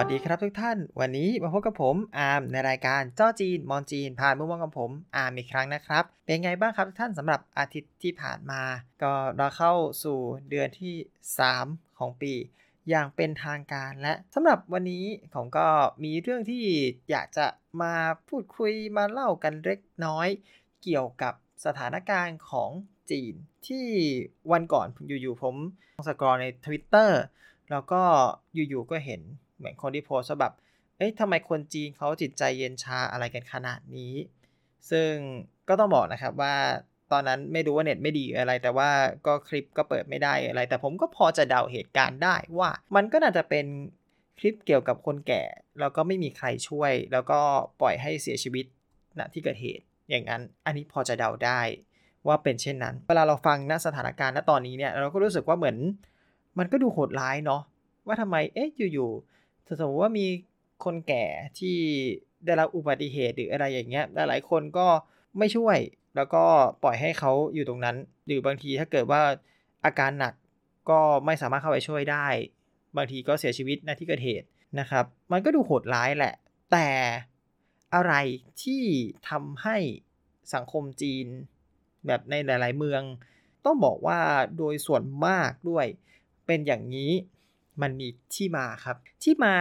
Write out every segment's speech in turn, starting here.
วัสดีครับทุกท่าน วันนี้มาพบกับผมอาร์มในรายการเจ้าจีน มองจีน ผ่านมุมมองกับผมอาร์มอีกครั้งนะครับ เป็นไงบ้างครับทุกท่านสำหรับอาทิตย์ที่ผ่านมา ก็เราเข้าสู่เดือนที่ 3 ของปี อย่างเป็นทางการและสำหรับวันนี้ผมก็มีเรื่องที่อยากจะมาพูดคุยมาเล่ากันเล็กน้อย เกี่ยวกับสถานการณ์ของจีน ที่วันก่อนอยู่ๆผมสกรอใน Twitter แล้วก็อยู่ๆก็เห็น เหมือนคนที่โพสต์ว่าแบบ เอ้ยทำไมคนจีนเขาจิตใจเย็นชาอะไรกันขนาดนี้ ซึ่งก็ต้องบอกนะครับว่าตอนนั้นไม่รู้ว่าเน็ตไม่ดีอะไร แต่ว่าก็คลิปก็เปิดไม่ได้อะไร แต่ผมก็พอจะเดาเหตุการณ์ได้ว่ามันก็น่าจะเป็นคลิปเกี่ยวกับคนแก่ แล้วก็ไม่มีใครช่วย แล้วก็ปล่อยให้เสียชีวิตณที่เกิดเหตุอย่างนั้น อันนี้พอจะเดาได้ว่าเป็นเช่นนั้น เวลาเราฟังณสถานการณ์ณตอนนี้เนี่ยเราก็รู้สึกว่าเหมือน มันก็ดูโหดร้ายเนาะว่าทำไมเอ๊ะอยู่ๆ สมมติว่ามีคนแก่ที่ได้รับอุบัติเหตุหรืออะไรอย่างเงี้ยหลายๆคนก็ไม่ช่วย แล้วก็ปล่อยให้เขาอยู่ตรงนั้น หรือบางทีถ้าเกิดว่าอาการหนักก็ไม่สามารถเข้าไปช่วยได้ บางทีก็เสียชีวิตในที่เกิดเหตุนะครับ มันก็ดูโหดร้ายแหละ แต่อะไรที่ทำให้สังคมจีน แบบในหลาย ๆ เมือง ต้องบอกว่าโดยส่วนมากด้วยเป็นอย่างนี้ มันมีที่มาครับ ที่มา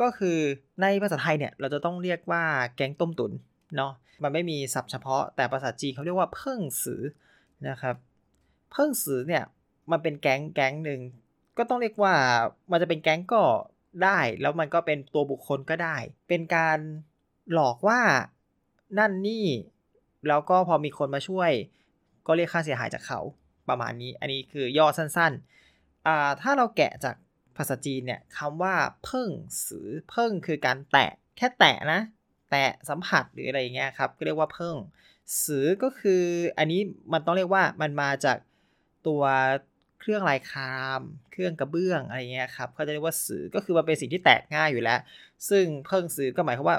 ก็คือในภาษาไทยเนี่ยเราจะต้องเรียกว่าแก๊งต้มตุนเนาะมันไม่มีศัพท์เฉพาะแต่ภาษาจีนเขาเรียกว่าเพิ่งสือนะครับ เพิ่งสือเนี่ยมันเป็นแก๊งแก๊งหนึ่งก็ต้องเรียกว่ามันจะเป็นแก๊งก็ได้ แล้วมันก็เป็นตัวบุคคลก็ได้ เป็นการหลอกว่านั่นนี่ แล้วก็พอมีคนมาช่วย ก็เรียกค่าเสียหายจากเขาประมาณนี้ อันนี้คือย่อสั้นๆอ่าถ้าเราแกะจาก ภาษาจีนเนี่ยคำว่าเพิ่งสือเพิ่งคือการแตะแค่แตะนะ แตะสัมผัสหรืออะไรเงี้ยครับก็เรียกว่าเพิ่งสือก็คืออันนี้มันต้องเรียกว่ามันมาจากตัวเครื่องลายคราม เครื่องกระเบื้องอะไรเงี้ยครับเขาจะเรียกว่าสือก็คือมันเป็นสิ่งที่แตกง่ายอยู่แล้ว ซึ่งเพิ่งสือก็หมายความว่า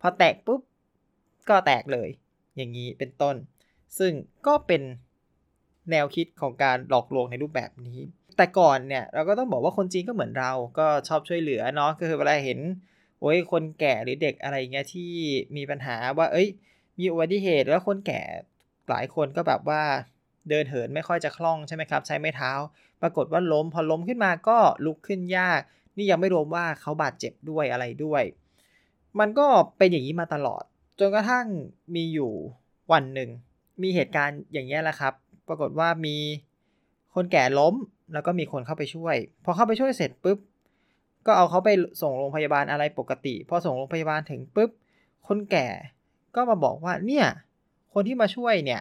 พอแตกปุ๊บก็แตกเลย อย่างนี้เป็นต้น ซึ่งก็เป็นแนวคิดของการหลอกลวงในรูปแบบนี้ แต่ก่อนเนี่ยเราก็ต้องบอกว่าคนจีนก็เหมือนเราก็ชอบช่วยเหลือเนาะก็คือเวลาเห็นโอ้ยคนแก่หรือเด็กอะไรเงี้ยที่มีปัญหาว่า เอ้ย มีอุบัติเหตุแล้วคนแก่หลายคนก็แบบว่าเดินเหินไม่ค่อยจะคล่องใช่ไหมครับ ใช้ไม้เท้า ปรากฏว่าล้มพอล้มขึ้นมาก็ลุกขึ้นยาก นี่ยังไม่รวมว่าเขาบาดเจ็บด้วยอะไรด้วย มันก็เป็นอย่างนี้มาตลอด จนกระทั่งมีอยู่วันหนึ่งมีเหตุการณ์อย่างนี้แหละครับ ปรากฏว่ามีคนแก่ล้ม แล้วก็มีคนเข้าไปช่วย พอเข้าไปช่วยเสร็จปุ๊บ ก็เอาเขาไปส่งโรงพยาบาลอะไรปกติ พอส่งโรงพยาบาลถึงปุ๊บ คนแก่ก็มาบอกว่าเนี่ย คนที่มาช่วยเนี่ย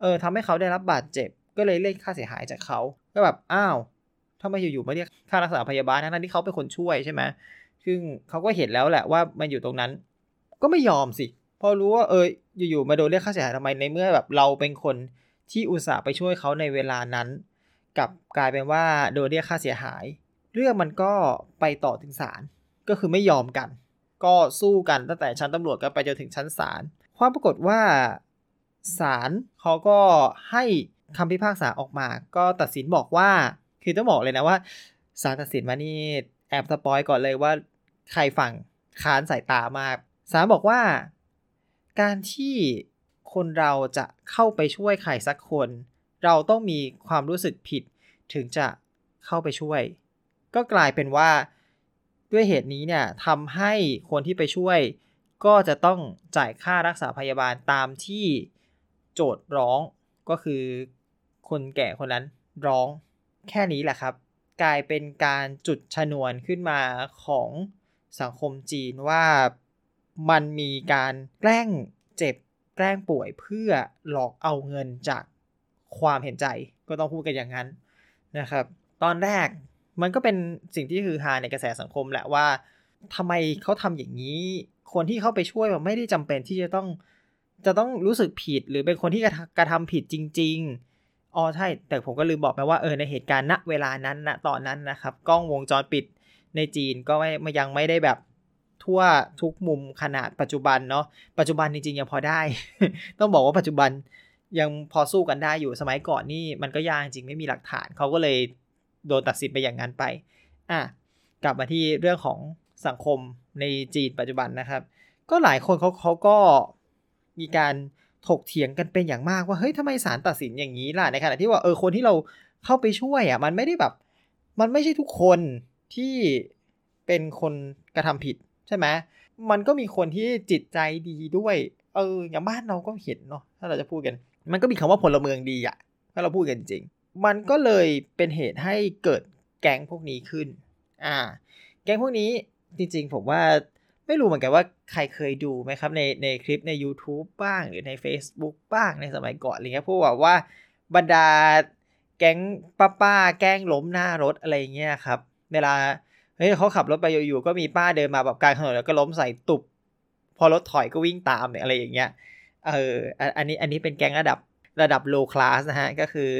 เออทำให้เขาได้รับบาดเจ็บ ก็เลยเรียกค่าเสียหายจากเขา ก็แบบ อ้าวทำไมอยู่ๆมาเรียกค่ารักษาพยาบาลทั้งที่เขาเป็นคนช่วยใช่ไหมซึ่งเขาก็เห็นแล้วแหละว่ามันอยู่ตรงนั้น ก็ไม่ยอมสิ พอรู้ว่าเอออยู่ๆมาโดนเรียกค่าเสียหายทำไมในเมื่อแบบเราเป็นคนที่อุตส่าห์ไปช่วยเขาในเวลานั้น กับกลายเป็นว่าโดนเรียกค่าเสียหาย เรื่องมันก็ไปต่อถึงศาลก็คือไม่ยอมกัน ก็สู้กันตั้งแต่ชั้นตำรวจก็ไปจนถึงชั้นศาลความปรากฏว่าศาลเขาก็ให้คำพิพากษาออกมา ก็ตัดสินบอกว่า คือต้องบอกเลยนะว่าศาลตัดสินมานี่แอบสปอยก่อนเลยว่าใครฝั่งค้านสายตามากศาลบอกว่า การที่คนเราจะเข้าไปช่วยใครสักคน เราต้องมีความรู้สึกผิดถึงจะเข้าไปช่วย ก็กลายเป็นว่าด้วยเหตุนี้เนี่ยทำให้คนที่ไปช่วย ก็จะต้องจ่ายค่ารักษาพยาบาลตามที่โจทย์ร้องก็คือคนแก่คนนั้นร้องแค่นี้แหละครับ กลายเป็นการจุดชนวนขึ้นมาของสังคมจีนว่ามันมีการแกล้งเจ็บแกล้งป่วยเพื่อหลอกเอาเงินจาก ความเห็นใจก็ต้องพูดกันอย่างนั้นนะครับ ตอนแรกมันก็เป็นสิ่งที่คือฮาในกระแสสังคมแหละว่าทำไมเขาทำอย่างนี้ คนที่เข้าไปช่วยมันไม่ได้จำเป็นที่จะต้องจะต้องรู้สึกผิดหรือเป็นคนที่กระทำผิดจริง ๆ อ๋อใช่ แต่ผมก็ลืมบอกไปว่าเออในเหตุการณ์ณเวลานั้นณตอนนั้นนะครับ กล้องวงจรปิดในจีนก็ไม่ยังไม่ได้แบบทั่วทุกมุมขนาดปัจจุบันเนาะปัจจุบันจริงๆยังพอได้ ต้องบอกว่าปัจจุบัน ยังพอสู้กันได้อยู่สมัยก่อนนี่มันก็ยากจริงไม่มีหลักฐานเขาก็เลยโดนตัดสินไปอย่างนั้นไป อะกลับมาที่เรื่องของสังคมในจีนปัจจุบันนะครับ ก็หลายคนเขาเขาก็มีการถกเถียงกันเป็นอย่างมากว่าเฮ้ยทำไมศาลตัดสินอย่างนี้ล่ะในขณะที่ว่าเออคนที่เราเข้าไปช่วยอะมันไม่ได้แบบ มันไม่ใช่ทุกคนที่เป็นคนกระทำผิดใช่ไหมมันก็มีคนที่จิตใจดีด้วย เอออย่างบ้านเราก็เห็นเนาะถ้าเราจะพูดกัน มันก็มีคำว่าพลเมืองดีอะถ้าเราพูดกันจริง มันก็เลยเป็นเหตุให้เกิดแก๊งพวกนี้ขึ้น อ่า แก๊งพวกนี้จริงๆ ผมว่าไม่รู้เหมือนกันว่าใครเคยดูไหมครับในในคลิปใน YouTube บ้างหรือใน Facebook บ้างในสมัยก่อนอะไรเงี้ยพวกแบบว่าบรรดาแก๊งป้าป้าแกล้งล้มหน้ารถอะไรเงี้ยครับ เวลาเฮ้ยเขาขับรถไปอยู่ๆก็มีป้าเดินมาแบบกลางถนนแล้วก็ล้มใส่ตุบพอรถถอยก็วิ่งตามเนี่ยอะไรอย่างเงี้ย เอออันนี้อันนี้เป็นแก๊งระดับระดับ low class นะฮะ ก็คือ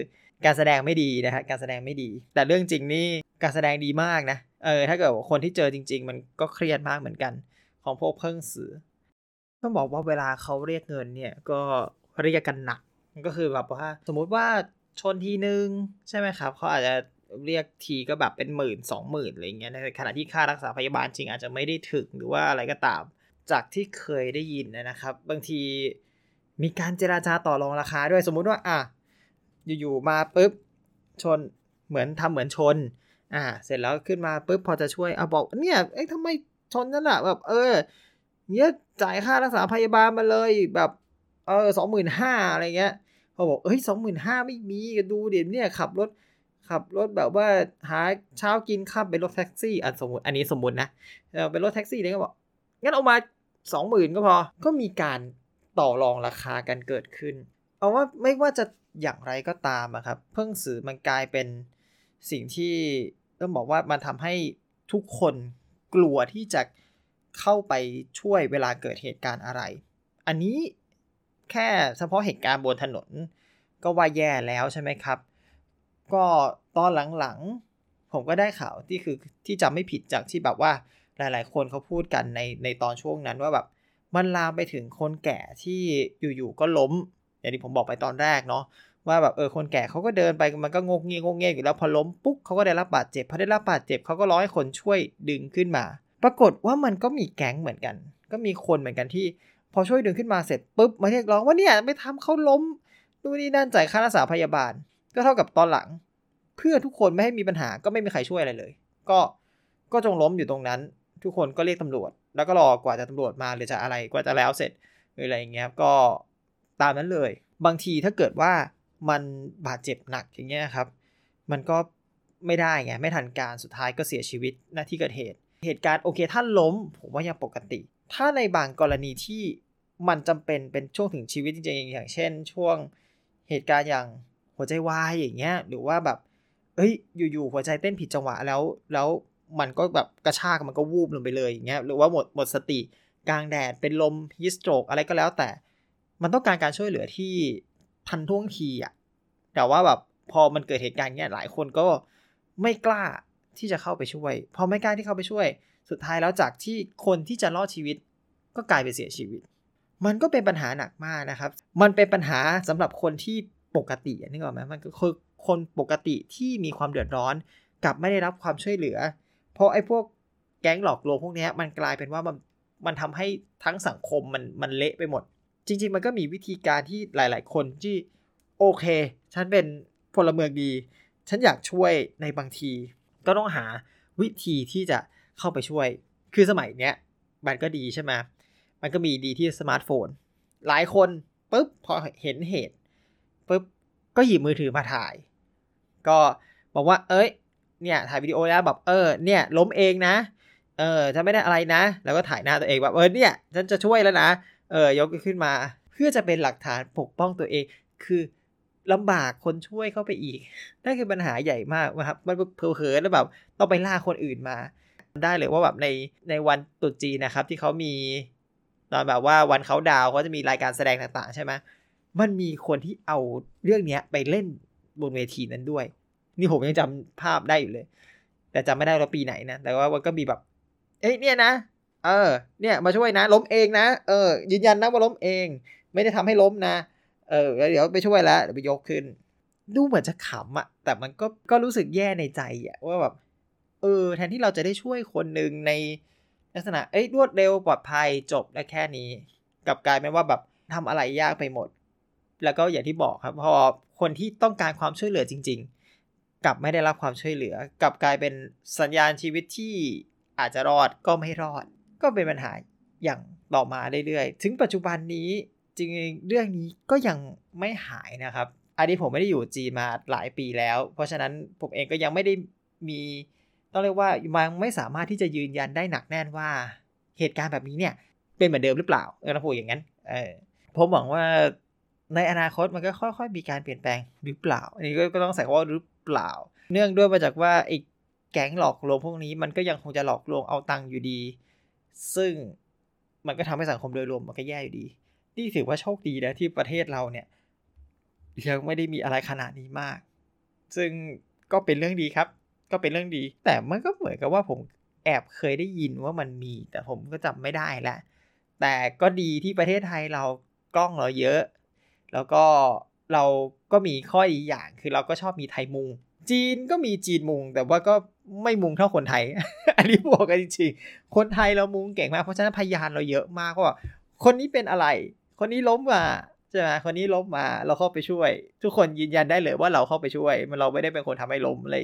การแสดงไม่ดีนะฮะ การแสดงไม่ดี แต่เรื่องจริงนี่การแสดงดีมากนะ เออ ถ้าเกิดคนที่เจอจริง ๆ มันก็เครียดมากเหมือนกัน ของพวกเพิ่งสื่อต้องบอกว่าเวลาเขาเรียกเงินเนี่ย ก็เรียกกันหนัก ก็คือแบบว่า สมมุติว่าชนทีนึงใช่ไหมครับ เขาอาจจะเรียกทีก็แบบเป็นหมื่นสองหมื่นอะไรเงี้ย ในขณะที่ค่ารักษาพยาบาลจริงอาจจะไม่ได้ถึงหรือว่าอะไรก็ตาม จากที่เคยได้ยินนะครับ บางที มีการเจราจาต่อรองราคาด้วยสมมุติว่าอะอยู่ๆมาปุ๊บชนเหมือนทำเหมือนชน อ่า เสร็จแล้วขึ้นมาปุ๊บพอจะช่วยเอาบอก เนี่ยเอ้ยทำไมชนนั่นแหละแบบ เออเนี่ยจ่ายค่ารักษาพยาบาลมาเลยแบบเออสองหมื่นห้าอะไรเงี้ยเขาบอกเฮ้ยสองหมื่นห้าไม่มีดูเดี๋ยวเนี่ยขับรถขับรถแบบว่าหาเช้ากินข้ามไปรถแท็กซี่อันสมมติอันนี้สมมตินะเป็นรถแท็กซี่เนี่ยก็บอกงั้นเอามาสองหมื่นก็พอก็มีการ ต่อรองราคากันเกิดขึ้น เอาว่าไม่ว่าจะอย่างไรก็ตามอะครับ เพิ่งสื่อมันกลายเป็นสิ่งที่ต้องบอกว่ามันทำให้ทุกคนกลัวที่จะเข้าไปช่วยเวลาเกิดเหตุการณ์อะไร อันนี้แค่เฉพาะเหตุการณ์บนถนน ก็ว่าแย่แล้วใช่ไหมครับ ก็ตอนหลังๆ ผมก็ได้ข่าวที่คือที่จำไม่ผิดจากที่แบบว่าหลายๆ คนเขาพูดกันในในตอนช่วงนั้นว่าแบบ มันลามไปถึงคนแก่ที่อยู่ๆก็ล้ม อย่างที่ผมบอกไปตอนแรกเนาะว่าแบบเออคนแก่เขาก็เดินไปมันก็งกเงี้ยงกเงี้ยอยู่แล้วพอล้มปุ๊บเขาก็ได้รับบาดเจ็บพอได้รับบาดเจ็บเขาก็ร้อยคนช่วยดึงขึ้นมา ปรากฏว่ามันก็มีแก๊งเหมือนกัน ก็มีคนเหมือนกันที่ พอช่วยดึงขึ้นมาเสร็จปุ๊บมาเรียกร้องว่าเนี่ยไปทำเขาล้มดูนี่นั่นจ่ายค่ารักษาพยาบาล ก็เท่ากับตอนหลัง เพื่อทุกคนไม่ให้มีปัญหาก็ไม่มีใครช่วยอะไรเลย ก็ก็จงล้มอยู่ตรงนั้น ทุกคนก็เรียกตำรวจ แล้วก็รอกว่าจะตำรวจมาหรือจะอะไรกว่าจะแล้วเสร็จหรืออะไรอย่างเงี้ยก็ตามนั้นเลย บางทีถ้าเกิดว่ามันบาดเจ็บหนักอย่างเงี้ยครับ มันก็ไม่ได้ไงไม่ทันการสุดท้ายก็เสียชีวิตหน้าที่เกิดเหตุ เหตุการณ์โอเคถ้าล้ม ผมว่ายังปกติ ถ้าในบางกรณีที่มันจำเป็นเป็นช่วงถึงชีวิตจริงๆอย่างเช่น ช่วงเหตุการณ์อย่างหัวใจวายอย่างเงี้ยหรือว่าแบบเอ้ยอยู่ๆหัวใจเต้นผิดจังหวะแล้วแล้ว มันก็แบบกระชากมันก็วูบลงไปเลยอย่างเงี้ยหรือว่าหมดหมดสติกลางแดดเป็นลมฮิสโตรกอะไรก็แล้วแต่ มันต้องการการช่วยเหลือที่ทันท่วงทีอะแต่ว่าแบบพอมันเกิดเหตุการณ์เนี้ยหลายคนก็ไม่กล้าที่จะเข้าไปช่วย พอไม่กล้าที่เข้าไปช่วย สุดท้ายแล้วจากที่คนที่จะรอดชีวิต ก็กลายเป็นเสียชีวิต มันก็เป็นปัญหาหนักมากนะครับ มันเป็นปัญหาสำหรับคนที่ปกตินึกออกไหมมันก็คือคนปกติที่มีความเดือดร้อนกับไม่ได้รับความช่วยเหลือ เพราะไอ้พวกแก๊งหลอกลวงพวกนี้มันกลายเป็นว่ามันมันทำให้ทั้งสังคมมันมันเละไปหมด จริง ๆ มันก็มีวิธีการที่หลาย ๆ คนที่โอเค ฉันเป็นพลเมืองดี ฉันอยากช่วยในบางที ก็ต้องหาวิธีที่จะเข้าไปช่วย คือสมัยเนี้ยมันก็ดีใช่ไหมมันก็มีดีที่สมาร์ทโฟน หลายคนปุ๊บพอเห็นเหตุปุ๊บก็หยิบมือถือมาถ่าย ก็บอกว่า เอ้ย เนี่ยถ่ายวิดีโอแล้วแบบเออเนี่ยล้มเองนะ เออจะไม่ได้อะไรนะ แล้วก็ถ่ายหน้าตัวเองแบบเออเนี่ยฉันจะช่วยแล้วนะเออยกขึ้นมา เพื่อจะเป็นหลักฐานปกป้องตัวเอง คือลำบากคนช่วยเข้าไปอีกนั่นคือปัญหาใหญ่มากนะครับมันเผลอๆแล้วแบบต้องไปล่าคนอื่นมาได้เลยว่าแบบในในวันตรุษจีนนะครับที่เขามีตอนแบบว่าวันเขาดาวเขาจะมีรายการแสดงต่างๆ ใช่ไหมมันมีคนที่เอาเรื่องนี้ไปเล่นบนเวทีนั้นด้วย นี่ผมยังจำภาพได้อยู่เลย แต่จำไม่ได้ว่าปีไหนนะ แต่ว่ามันก็มีแบบ เอ้ยเนี่ยนะ เออ เนี่ยมาช่วยนะ ล้มเองนะ เออ ยืนยันนะว่าล้มเอง ไม่ได้ทำให้ล้มนะ เออเดี๋ยวไปช่วยแล้วเดี๋ยวไปยกขึ้น ดูเหมือนจะขำอะแต่มันก็ ก็รู้สึกแย่ในใจอะว่าแบบ เออ แทนที่เราจะได้ช่วยคนหนึ่งในลักษณะ เอ้ย รวดเร็วปลอดภัยจบและแค่นี้ กับกลายเป็นว่าแบบทำอะไรยากไปหมด แล้วก็อย่างที่บอกครับ พอคนที่ต้องการความช่วยเหลือจริง ๆ กลับไม่ได้รับความช่วยเหลือ กลับกลายเป็นสัญญาณชีวิตที่อาจจะรอดก็ไม่รอด ก็เป็นปัญหาอย่างต่อมาเรื่อยๆ ถึงปัจจุบันนี้จริงๆเรื่องนี้ก็ยังไม่หายนะครับ อันนี้ผมไม่ได้อยู่จีนมาหลายปีแล้ว เพราะฉะนั้นผมเองก็ยังไม่ได้มีต้องเรียกว่ามันไม่สามารถที่จะยืนยันได้หนักแน่นว่า เหตุการณ์แบบนี้เนี่ยเป็นเหมือนเดิมหรือเปล่าเออเราพูดอย่างนั้นเออผมหวังว่าในอนาคตมันก็ค่อยๆ มีการเปลี่ยนแปลงหรือเปล่า อันนี้ก็ต้องใส่ว่าหรือ เปล่า เนื่องด้วยมาจากว่าไอ้แก๊งหลอกลวงพวกนี้มันก็ยังคงจะหลอกลวงเอาตังค์อยู่ดี ซึ่งมันก็ทำให้สังคมโดยรวมมันก็แย่อยู่ดี นี่ถือว่าโชคดีนะที่ประเทศเราเนี่ยยังไม่ได้มีอะไรขนาดนี้มาก ซึ่งก็เป็นเรื่องดีครับ ก็เป็นเรื่องดี แต่มันก็เหมือนกับว่าผมแอบเคยได้ยินว่ามันมี แต่ผมก็จำไม่ได้แล้วแต่ก็ดีที่ประเทศไทยเรากล้องเราเยอะ แล้วก็เรา ก็มีข้อดีอย่างคือเราก็ชอบมีไทยมุง จีนก็มีจีนมุง แต่ว่าก็ไม่มุงเท่าคนไทย อันนี้บอกกันจริงๆคนไทยเรามุงเก่งมากเพราะฉะนั้นพยานเราเยอะมากว่า คนนี้เป็นอะไร คนนี้ล้มมาใช่ไหมคนนี้ล้มมาเราเข้าไปช่วย ทุกคนยืนยันได้เลยว่าเราเข้าไปช่วย มันเราไม่ได้เป็นคนทำให้ล้มอะไร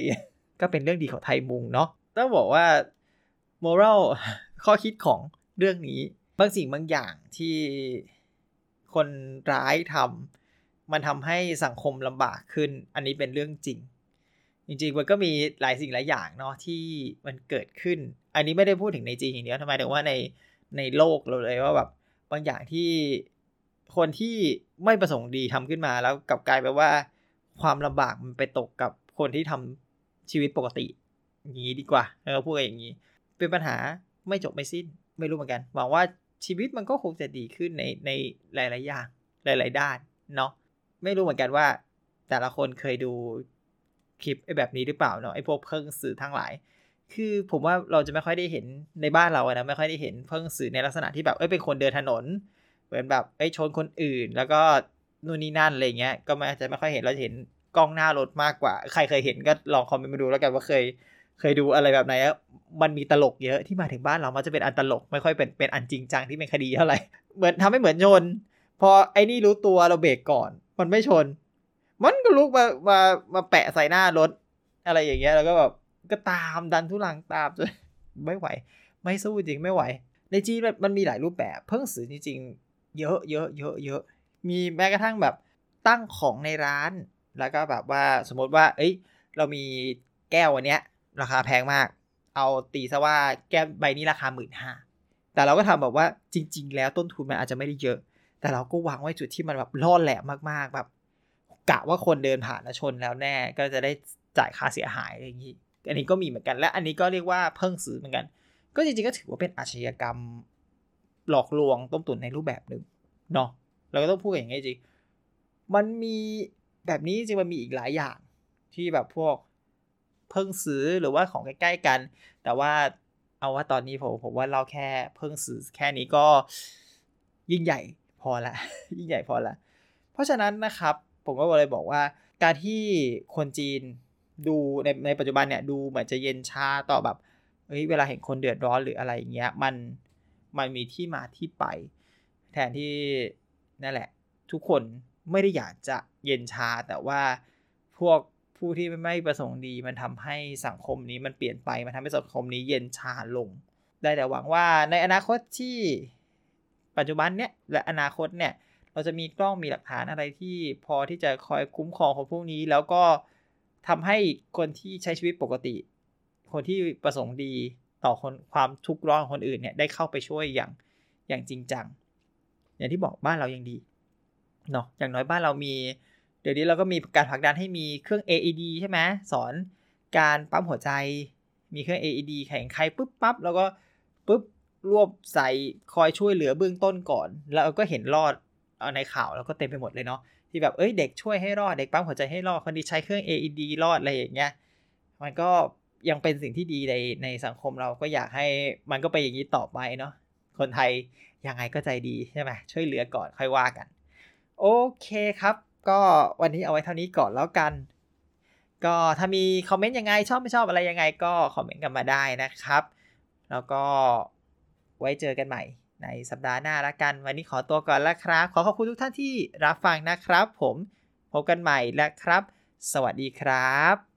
ก็เป็นเรื่องดีของไทยมุงเนาะต้องบอกว่า moral ข้อคิดของเรื่องนี้ บางสิ่งบางอย่างที่คนร้ายทำ มันทำให้สังคมลำบากขึ้น อันนี้เป็นเรื่องจริง จริงๆ มันก็มีหลายสิ่งหลายอย่างเนาะที่มันเกิดขึ้น อันนี้ไม่ได้พูดถึงในจีนอย่างเดียวทำไมถึงว่าในในโลกเราเลยว่าแบบบางอย่างที่คนที่ไม่ประสงค์ดีทำขึ้นมา แล้วกลับกลายไปว่า ความลำบากมันไปตกกับคนที่ทำชีวิตปกติอย่างนี้ดีกว่าเราพูดอย่างนี้ เป็นปัญหาไม่จบไม่สิ้น ไม่รู้เหมือนกันหวังว่าชีวิตมันก็คงจะดีขึ้นในในหลาย ๆ อย่าง หลาย ๆ ด้านเนาะ ไม่รู้เหมือนกันว่า แต่ละคนเคยดูคลิปไอ้แบบนี้หรือเปล่าเนาะไอ้พวกเพิ่งสื่อทั้งหลาย คือผมว่าเราจะไม่ค่อยได้เห็นในบ้านเราอะนะไม่ค่อยได้เห็นเพิ่งสื่อในลักษณะที่แบบเอ้ยเป็นคนเดินถนนเหมือนแบบเอ้ยชนคนอื่น แล้วก็นู่นนี่นั่นอะไรเงี้ยก็ไม่จะไม่ค่อยเห็นเราจะเห็นกล้องหน้ารถมากกว่า ใครเคยเห็นก็ลองคอมเมนต์มาดูแล้วกันว่าเคยเคยดูอะไรแบบไหนมันมีตลกเยอะที่มาถึงบ้านเรามันจะเป็นอันตลกไม่ค่อยเป็นเป็นอันจริงจังที่เป็นคดีเท่าไหร่เหมือนทำให้เหมือนชนพอไอ้นี่รู้ตัวเราเบรกก่อน มันไม่ชน มันก็ลุกมามามาแปะใส่หน้ารถ อะไรอย่างเงี้ยแล้วก็แบบก็ตามดันทุลังตามจนไม่ไหว ไม่สู้จริงไม่ไหว ในจีนมันมีหลายรูปแบบ เพิ่งสื่อจริงเยอะเยอะเยอะเยอะมีแม้กระทั่งแบบตั้งของในร้าน แล้วก็แบบว่าสมมติว่า เอ้ย เรามีแก้ววันเนี้ย ราคาแพงมาก เอาตีซะว่าแก้วใบนี้ราคาหมื่นห้าแต่เราก็ทำแบบว่าจริง ๆ แล้วต้นทุนมันอาจจะไม่ได้เยอะ แต่เราก็วางไว้จุดที่มันแบบล่อแหลมมากๆแบบกะว่าคนเดินผ่านแล้วชนแล้วแน่ก็จะได้จ่ายค่าเสียหายอะไรอย่างนี้อันนี้ก็มีเหมือนกัน และอันนี้ก็เรียกว่าเพิ่งซื้อเหมือนกัน ก็จริงๆก็ถือว่าเป็นอาชญากรรมหลอกลวงต้มตุ๋นในรูปแบบหนึ่งเนาะเราก็ต้องพูดอย่างนี้จริงมันมีแบบนี้จริงมันมีอีกหลายอย่างที่แบบพวกเพิ่งซื้อหรือว่าของใกล้ๆกัน แต่ว่าเอาว่าตอนนี้ผมผมว่าเราแค่เพิ่งซื้อแค่นี้ก็ยิ่งใหญ่ พอละยิ่งใหญ่พอละ เพราะฉะนั้นนะครับ ผมก็เลยบอกว่า การที่คนจีนดูในในปัจจุบันเนี่ยดูเหมือนจะเย็นชาต่อแบบเฮ้ยเวลาเห็นคนเดือดร้อนหรืออะไรอย่างเงี้ยมันมันมีที่มาที่ไป แทนที่นั่นแหละ ทุกคนไม่ได้อยากจะเย็นชา แต่ว่าพวกผู้ที่ไม่ประสงค์ดี มันทำให้สังคมนี้มันเปลี่ยนไป มันทำให้สังคมนี้เย็นชาลง ได้แต่หวังว่าในอนาคตที่ ปัจจุบันเนี้ยและอนาคตเนี่ยเราจะมีกล้องมีหลักฐานอะไรที่พอที่จะคอยคุ้มครองคนพวกนี้ แล้วก็ทำให้คนที่ใช้ชีวิตปกติ คนที่ประสงค์ดีต่อคนความทุกข์ร้อนคนอื่นเนี่ยได้เข้าไปช่วยอย่างอย่างจริงจัง อย่างที่บอกบ้านเรายังดีเนาะอย่างน้อยบ้านเรามี เดี๋ยวนี้เราก็มีการผลักดันให้มีเครื่อง AED ใช่ไหมสอนการปั๊มหัวใจ มีเครื่อง AED แข่งใครปุ๊บปั๊บแล้วก็ปุ๊บ รวบใส่คอยช่วยเหลือเบื้องต้นก่อน แล้วก็เห็นรอดเอาในข่าวแล้วก็เต็มไปหมดเลยเนาะที่แบบเอ้ยเด็กช่วยให้รอดเด็กปั๊มหัวใจให้รอดคนนี้ใช้เครื่อง AED รอดอะไรอย่างเงี้ยมันก็ยังเป็นสิ่งที่ดีในในสังคมเราก็อยากให้มันก็ไปอย่างนี้ต่อไปเนาะคนไทยยังไงก็ใจดีใช่ไหมช่วยเหลือก่อนค่อยว่ากัน โอเคครับ ก็วันนี้เอาไว้เท่านี้ก่อนแล้วกัน ก็ถ้ามีคอมเมนต์ยังไงชอบไม่ชอบอะไรยังไงก็คอมเมนต์กันมาได้นะครับ แล้วก็ ไว้เจอกันใหม่ในสัปดาห์หน้าละกัน วันนี้ขอตัวก่อนแล้วครับ ขอขอบคุณทุกท่านที่รับฟังนะครับ ผมพบกันใหม่แล้วครับ สวัสดีครับ